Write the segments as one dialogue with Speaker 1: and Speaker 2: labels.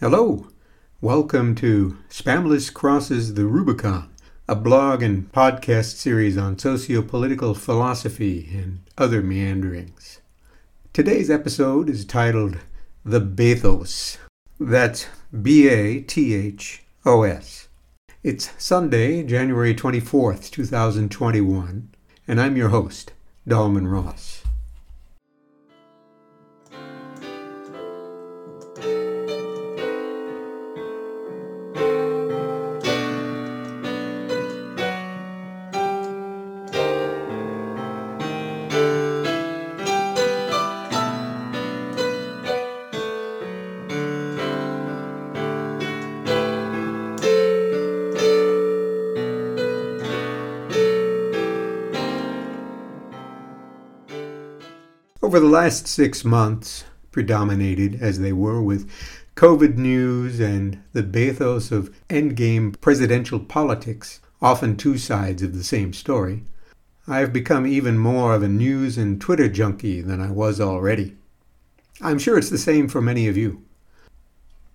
Speaker 1: Hello. Welcome to Spamless Crosses the Rubicon, a blog and podcast series on sociopolitical philosophy and other meanderings. Today's episode is titled The Bathos. That's B A T H O S. It's Sunday, January 24th, 2021, and I'm your host, Dalman Ross. Over the last six months, predominated as they were with COVID news and the bathos of endgame presidential politics, often two sides of the same story, I have become even more of a news and Twitter junkie than I was already. I'm sure it's the same for many of you.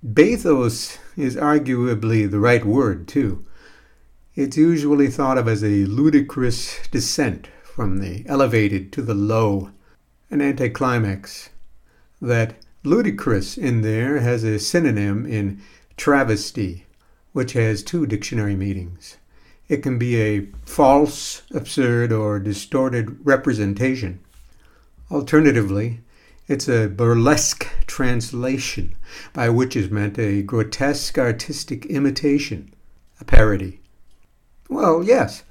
Speaker 1: Bathos is arguably the right word, too. It's usually thought of as a ludicrous descent from the elevated to the low an anticlimax. That ludicrous in there has a synonym in travesty, which has two dictionary meanings. It can be a false, absurd, or distorted representation. Alternatively, it's a burlesque translation, by which is meant a grotesque artistic imitation, a parody. Well, yes,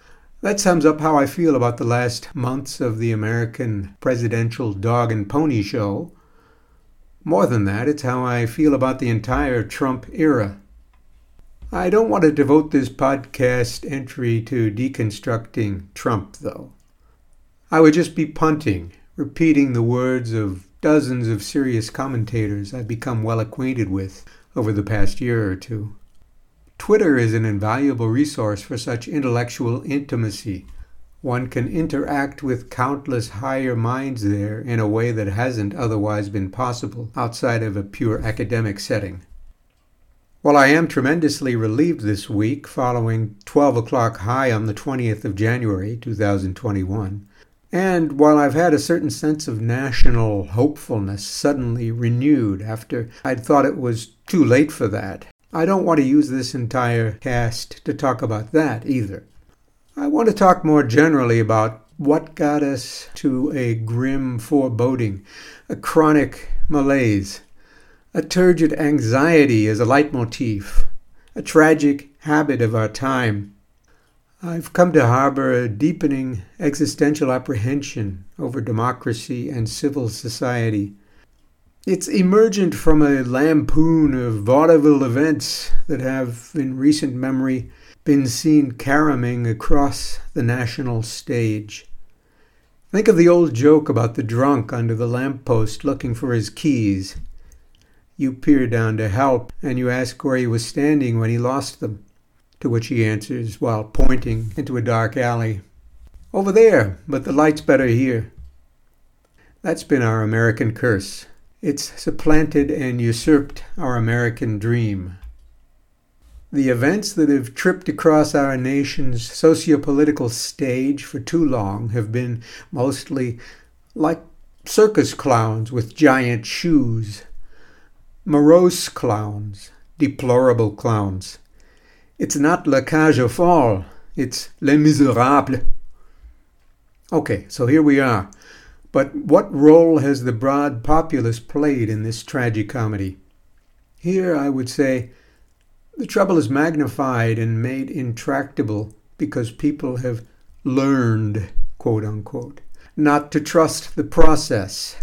Speaker 1: that sums up how I feel about the last months of the American presidential dog and pony show. More than that, it's how I feel about the entire Trump era. I don't want to devote this podcast entry to deconstructing Trump, though. I would just be punting, repeating the words of dozens of serious commentators I've become well acquainted with over the past year or two. Twitter is an invaluable resource for such intellectual intimacy. One can interact with countless higher minds there in a way that hasn't otherwise been possible outside of a pure academic setting. While I am tremendously relieved this week following 12 o'clock high on the 20th of January 2021, and while I've had a certain sense of national hopefulness suddenly renewed after I'd thought it was too late for that, I don't want to use this entire cast to talk about that either. I want to talk more generally about what got us to a grim foreboding, a chronic malaise, a turgid anxiety as a leitmotif, a tragic habit of our time. I've come to harbor a deepening existential apprehension over democracy and civil society it's emergent from a lampoon of vaudeville events that have, in recent memory, been seen caroming across the national stage. Think of the old joke about the drunk under the lamp post looking for his keys. You peer down to help, and you ask where he was standing when he lost them, to which he answers while pointing into a dark alley. Over there, but the light's better here. That's been our American curse. It's supplanted and usurped our American dream. The events that have tripped across our nation's sociopolitical stage for too long have been mostly like circus clowns with giant shoes, morose clowns, deplorable clowns. It's not La Cage aux Folles, it's Les Miserables. Okay, so here we are but what role has the broad populace played in this tragicomedy? Here, I would say, the trouble is magnified and made intractable because people have learned, quote unquote, not to trust the process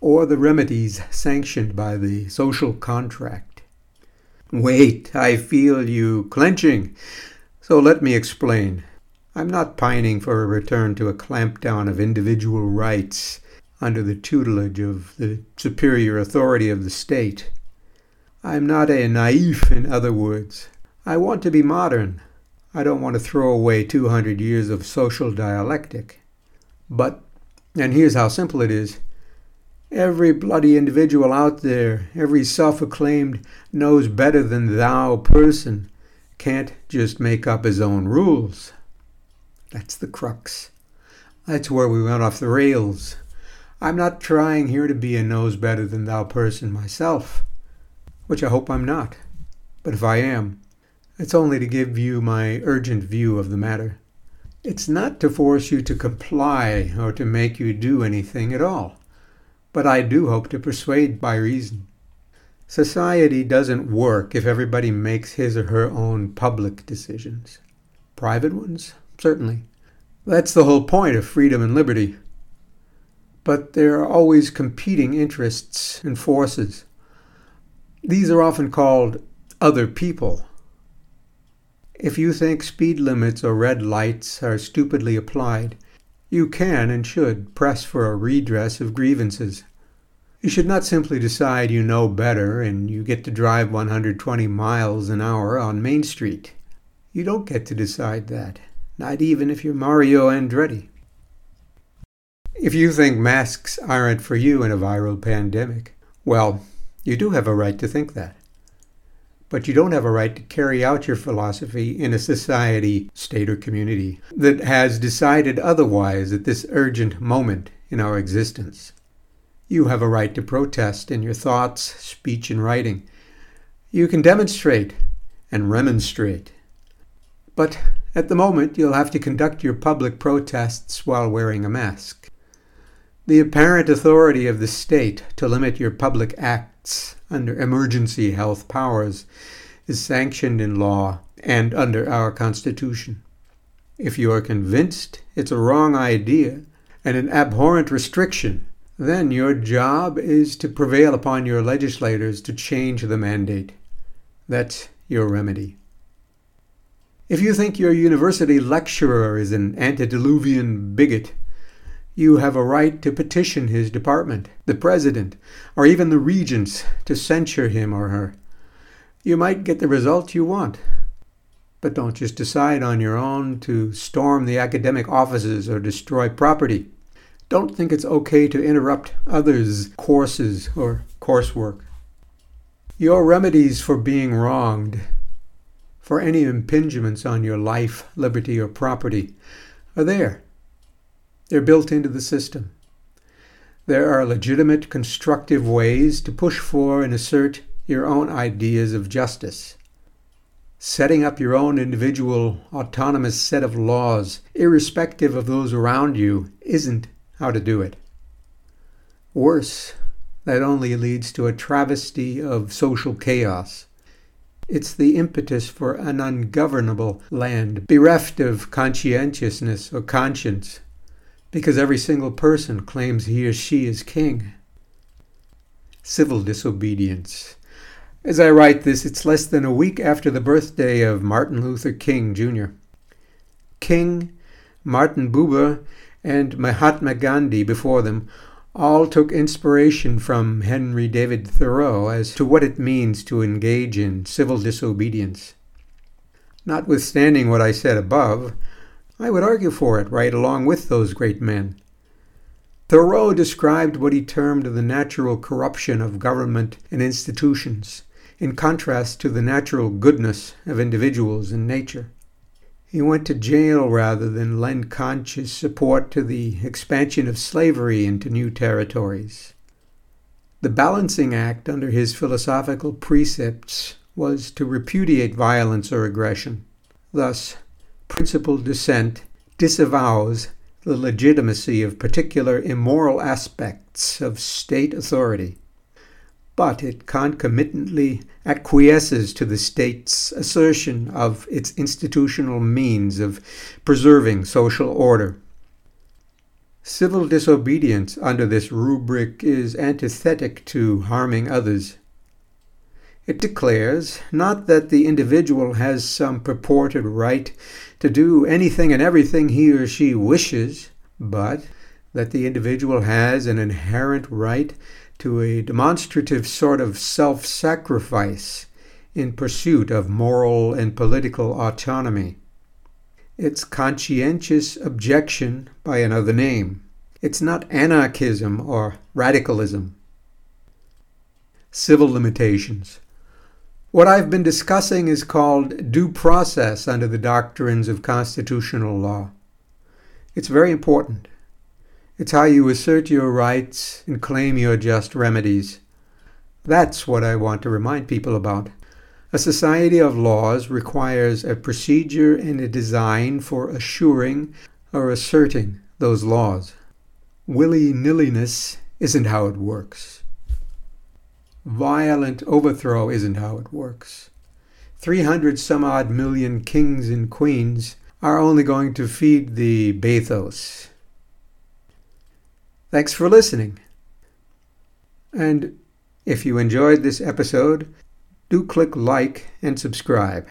Speaker 1: or the remedies sanctioned by the social contract. Wait, I feel you clenching. So let me explain. I'm not pining for a return to a clampdown of individual rights under the tutelage of the superior authority of the state. I'm not a naif, in other words. I want to be modern. I don't want to throw away 200 years of social dialectic. But, and here's how simple it is Every bloody individual out there, every self acclaimed knows better than thou person, can't just make up his own rules. That's the crux. That's where we went off the rails. I'm not trying here to be a knows better than thou person myself, which I hope I'm not. But if I am, it's only to give you my urgent view of the matter. It's not to force you to comply or to make you do anything at all but I do hope to persuade by reason. Society doesn't work if everybody makes his or her own public decisions. Private ones? Certainly. That's the whole point of freedom and liberty. But there are always competing interests and forces. These are often called other people. If you think speed limits or red lights are stupidly applied, you can and should press for a redress of grievances. You should not simply decide you know better and you get to drive 120 miles an hour on Main Street. You don't get to decide that, not even if you're Mario Andretti. If you think masks aren't for you in a viral pandemic, well, you do have a right to think that but you don't have a right to carry out your philosophy in a society, state, or community that has decided otherwise at this urgent moment in our existence. You have a right to protest in your thoughts, speech, and writing. You can demonstrate and remonstrate. But at the moment, you'll have to conduct your public protests while wearing a mask. The apparent authority of the state to limit your public acts under emergency health powers is sanctioned in law and under our Constitution. If you are convinced it's a wrong idea and an abhorrent restriction, then your job is to prevail upon your legislators to change the mandate. That's your remedy. If you think your university lecturer is an antediluvian bigot, you have a right to petition his department, the president, or even the regents to censure him or her. You might get the result you want. But don't just decide on your own to storm the academic offices or destroy property. Don't think it's okay to interrupt others' courses or coursework. Your remedies for being wronged, for any impingements on your life, liberty, or property, are there. They're built into the system. There are legitimate, constructive ways to push for and assert your own ideas of justice. Setting up your own individual, autonomous set of laws, irrespective of those around you, isn't how to do it. Worse, that only leads to a travesty of social chaos. It's the impetus for an ungovernable land, bereft of conscientiousness or conscience, because every single person claims he or she is king. Civil disobedience. As I write this, it's less than a week after the birthday of Martin Luther King Jr. King, Martin Buber, and Mahatma Gandhi before them all took inspiration from Henry David Thoreau as to what it means to engage in civil disobedience. Notwithstanding what I said above, I would argue for it right along with those great men. Thoreau described what he termed the natural corruption of government and institutions, in contrast to the natural goodness of individuals and nature. He went to jail rather than lend conscious support to the expansion of slavery into new territories. The balancing act under his philosophical precepts was to repudiate violence or aggression. Thus, principled dissent disavows the legitimacy of particular immoral aspects of state authority, but it concomitantly acquiesces to the state's assertion of its institutional means of preserving social order. Civil disobedience under this rubric is antithetic to harming others. It declares not that the individual has some purported right to do anything and everything he or she wishes, but that the individual has an inherent right to a demonstrative sort of self sacrifice in pursuit of moral and political autonomy. Its conscientious objection by another name It's not anarchism or radicalism. Civil limitations. What I've been discussing is called due process under the doctrines of constitutional law. It's very important. It's how you assert your rights and claim your just remedies. That's what I want to remind people about. A society of laws requires a procedure and a design for assuring or asserting those laws. Willy nilliness isn't how it works. Violent overthrow isn't how it works. 300 some odd million kings and queens are only going to feed the bathos. Thanks for listening. And if you enjoyed this episode, do click like and subscribe.